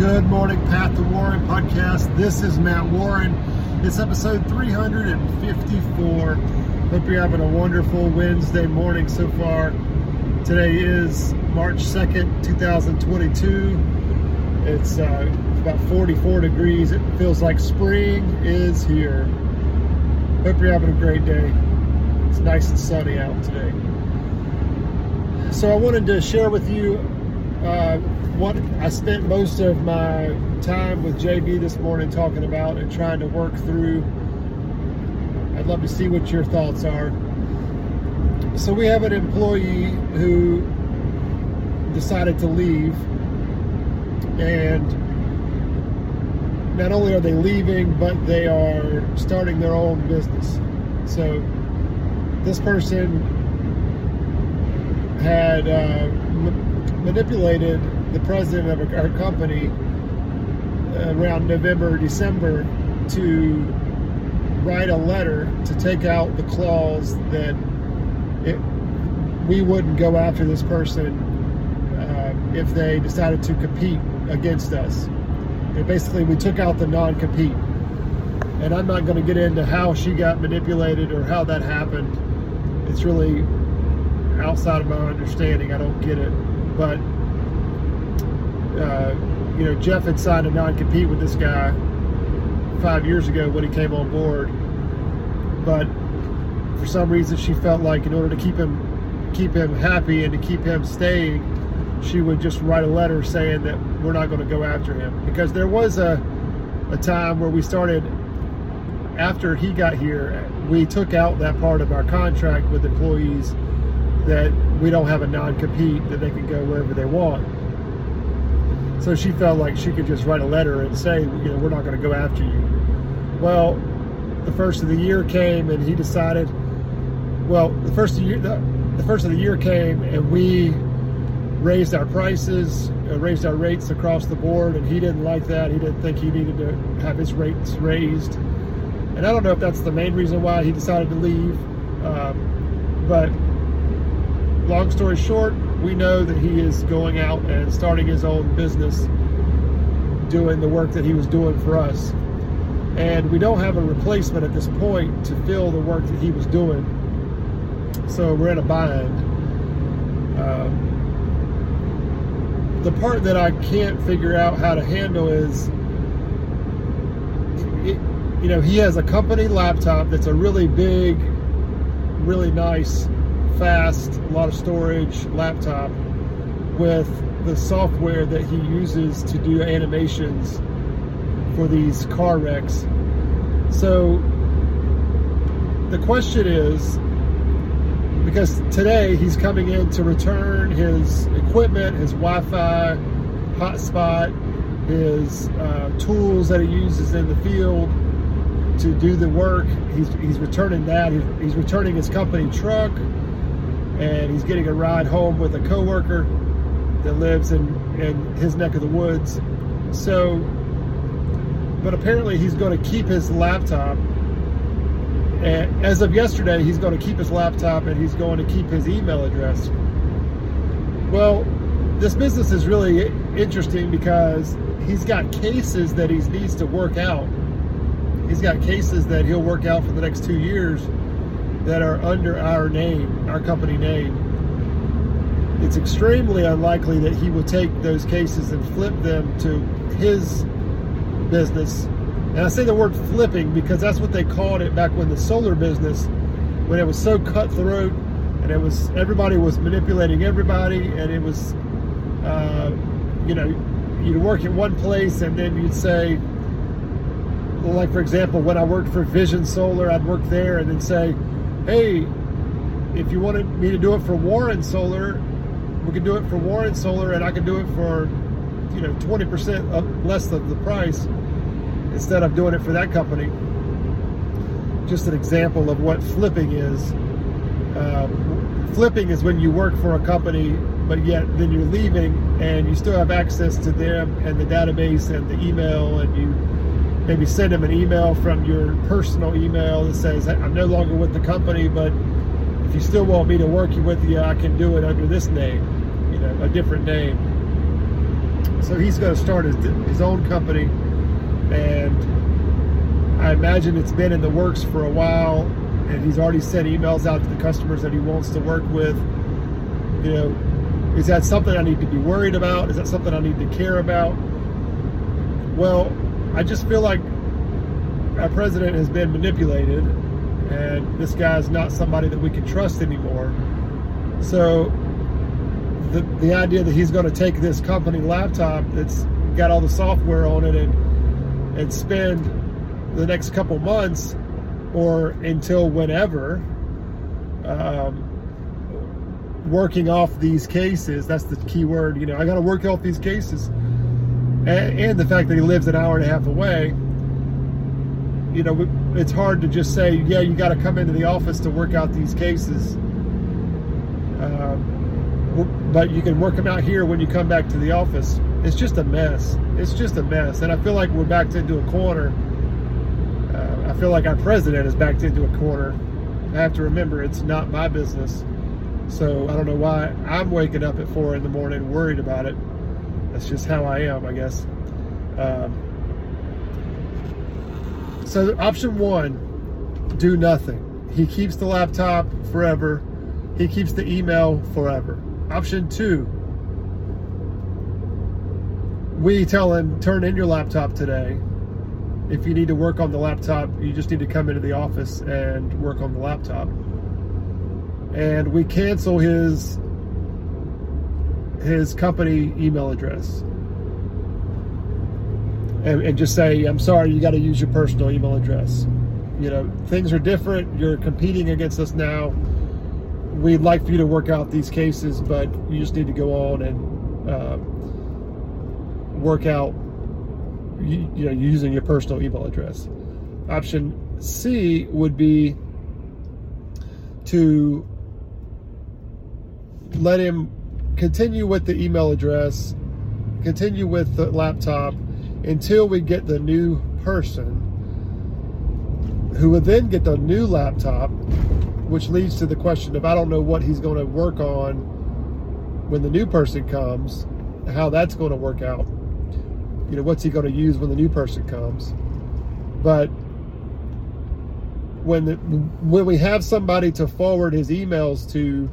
Good morning, Path to Warren podcast. This is Matt Warren. It's episode 354. Hope you're having a wonderful Wednesday morning so far. Today is March 2nd, 2022. It's uh, about 44 degrees. It feels like spring is here. Hope you're having a great day. It's nice and sunny out today. So, I wanted to share with you uh, what I spent most of my time with JB this morning talking about and trying to work through. I'd love to see what your thoughts are. So, we have an employee who decided to leave, and not only are they leaving, but they are starting their own business. So, this person had uh, manipulated the president of our company around November December to write a letter to take out the clause that it, we wouldn't go after this person uh, if they decided to compete against us. And basically, we took out the non compete. And I'm not going to get into how she got manipulated or how that happened. It's really outside of my understanding. I don't get it. But, uh, you know, Jeff had signed a non compete with this guy five years ago when he came on board. But for some reason, she felt like in order to keep him keep him happy and to keep him staying, she would just write a letter saying that we're not going to go after him. Because there was a, a time where we started, after he got here, we took out that part of our contract with employees that we don't have a non-compete that they can go wherever they want. So she felt like she could just write a letter and say, you know, we're not going to go after you. Well, the first of the year came and he decided, well, the first of the year, the, the first of the year came and we raised our prices, uh, raised our rates across the board, and he didn't like that. He didn't think he needed to have his rates raised. And I don't know if that's the main reason why he decided to leave, um, but long story short, we know that he is going out and starting his own business, doing the work that he was doing for us. And we don't have a replacement at this point to fill the work that he was doing. So we're in a bind. Um, the part that I can't figure out how to handle is, it, you know, he has a company laptop that's a really big, really nice fast, a lot of storage laptop with the software that he uses to do animations for these car wrecks. So the question is because today he's coming in to return his equipment, his Wi Fi, hotspot, his uh, tools that he uses in the field to do the work. He's, he's returning that. He's, he's returning his company truck and he's getting a ride home with a coworker that lives in, in his neck of the woods. So, but apparently he's going to keep his laptop. And as of yesterday, he's going to keep his laptop and he's going to keep his email address. Well, this business is really interesting because he's got cases that he needs to work out. He's got cases that he'll work out for the next two years that are under our name, our company name. It's extremely unlikely that he will take those cases and flip them to his business. And I say the word flipping because that's what they called it back when the solar business, when it was so cutthroat and it was everybody was manipulating everybody and it was, uh, you know, you'd work at one place and then you'd say, like for example, when I worked for Vision Solar, I'd work there and then say, hey, if you wanted me to do it for Warren Solar, we could do it for Warren Solar, and I could do it for, you know, 20% less of the price instead of doing it for that company. Just an example of what flipping is. Uh, flipping is when you work for a company, but yet then you're leaving and you still have access to them and the database and the email, and you maybe send them an email from your personal email that says, I'm no longer with the company, but if you still want me to work with you, I can do it under this name, you know, a different name. so he's going to start his, his own company, and I imagine it's been in the works for a while, and he's already sent emails out to the customers that he wants to work with. You know, is that something I need to be worried about? Is that something I need to care about? Well, I just feel like our president has been manipulated, and this guy's not somebody that we can trust anymore. So, the, the idea that he's going to take this company laptop that's got all the software on it and and spend the next couple months or until whenever um, working off these cases that's the key word you know i got to work off these cases and, and the fact that he lives an hour and a half away you know it's hard to just say yeah you got to come into the office to work out these cases um, but you can work them out here when you come back to the office. It's just a mess. It's just a mess. And I feel like we're backed into a corner. Uh, I feel like our president is backed into a corner. I have to remember it's not my business. So I don't know why I'm waking up at four in the morning worried about it. That's just how I am, I guess. Um, so option one, do nothing. He keeps the laptop forever. He keeps the email forever. Option two, we tell him, turn in your laptop today. If you need to work on the laptop, you just need to come into the office and work on the laptop. And we cancel his his company email address. And, and just say, I'm sorry, you got to use your personal email address. You know, things are different. You're competing against us now we'd like for you to work out these cases, but you just need to go on and uh, work out, you, you know, using your personal email address. Option C would be to let him continue with the email address, continue with the laptop until we get the new person who would then get the new laptop which leads to the question of I don't know what he's going to work on when the new person comes, how that's going to work out. You know, what's he going to use when the new person comes? But when the, when we have somebody to forward his emails to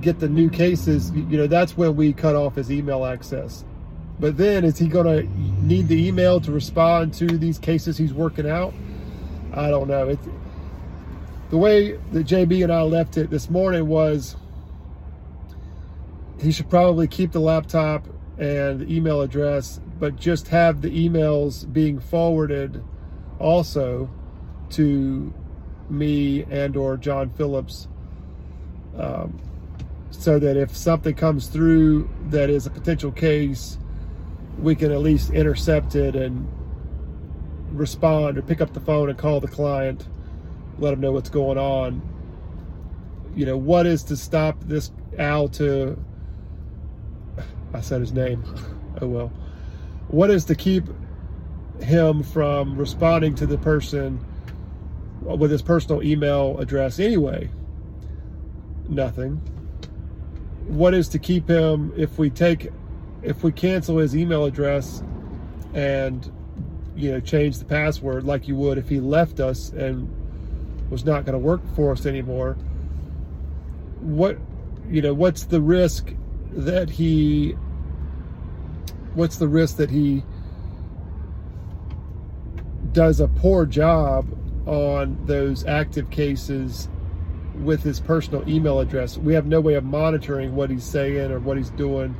get the new cases, you know, that's when we cut off his email access. But then is he going to need the email to respond to these cases he's working out? I don't know. It's the way that JB and I left it this morning was he should probably keep the laptop and the email address, but just have the emails being forwarded also to me and or John Phillips um, so that if something comes through that is a potential case, we can at least intercept it and respond or pick up the phone and call the client let them know what's going on. You know, what is to stop this Al to, I said his name, oh well. What is to keep him from responding to the person with his personal email address anyway? Nothing. What is to keep him if we take, if we cancel his email address and, you know, change the password like you would if he left us and was not going to work for us anymore? What you know what's the risk that he what's the risk that he does a poor job on those active cases with his personal email address. We have no way of monitoring what he's saying or what he's doing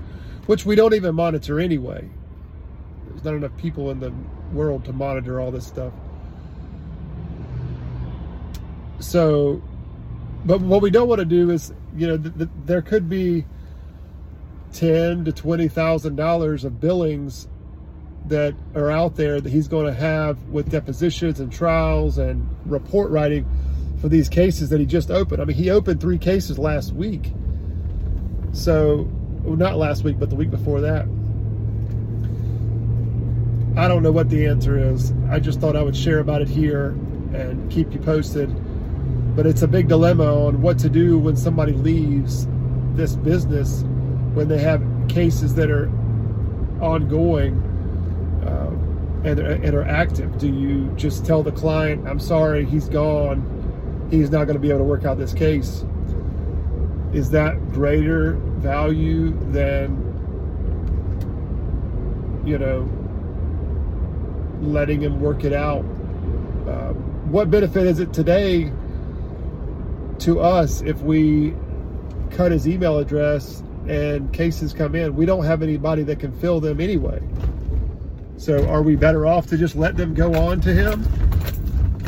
which we don't even monitor anyway. There's not enough people in the world to monitor all this stuff. So, but what we don't want to do is, you know, th- th- there could be ten to twenty thousand dollars of billings that are out there that he's going to have with depositions and trials and report writing for these cases that he just opened. I mean, he opened three cases last week. So, well, not last week, but the week before that. I don't know what the answer is. I just thought I would share about it here and keep you posted but it's a big dilemma on what to do when somebody leaves this business when they have cases that are ongoing uh, and, and are active? Do you just tell the client, I'm sorry, he's gone, he's not going to be able to work out this case? Is that greater value than, you know, letting him work it out? Uh, what benefit is it today to us if we cut his email address and cases come in? We don't have anybody that can fill them anyway. So are we better off to just let them go on to him?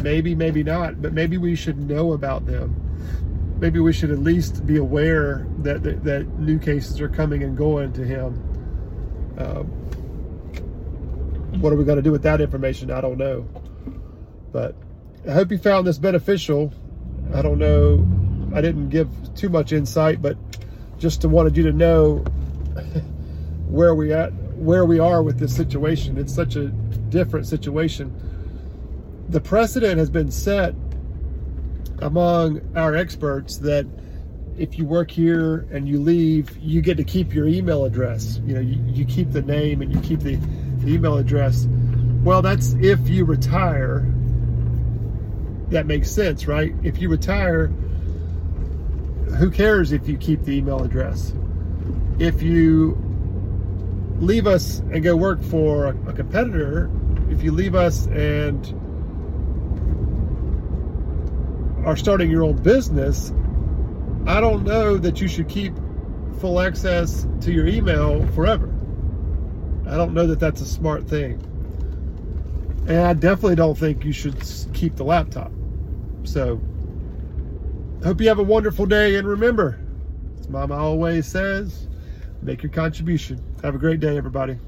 Maybe, maybe not, but maybe we should know about them. Maybe we should at least be aware that that, that new cases are coming and going to him. Um, what are we going to do with that information? I don't know. But I hope you found this beneficial. I don't know. I didn't give too much insight, but just wanted you to know where we at, where we are with this situation. It's such a different situation. The precedent has been set among our experts that if you work here and you leave, you get to keep your email address. You know, you, you keep the name and you keep the, the email address. Well, that's if you retire that makes sense, right? If you retire, who cares if you keep the email address? If you leave us and go work for a, a competitor, if you leave us and are starting your own business, I don't know that you should keep full access to your email forever. I don't know that that's a smart thing. And I definitely don't think you should keep the laptop. So, hope you have a wonderful day. And remember, as Mama always says, make your contribution. Have a great day, everybody.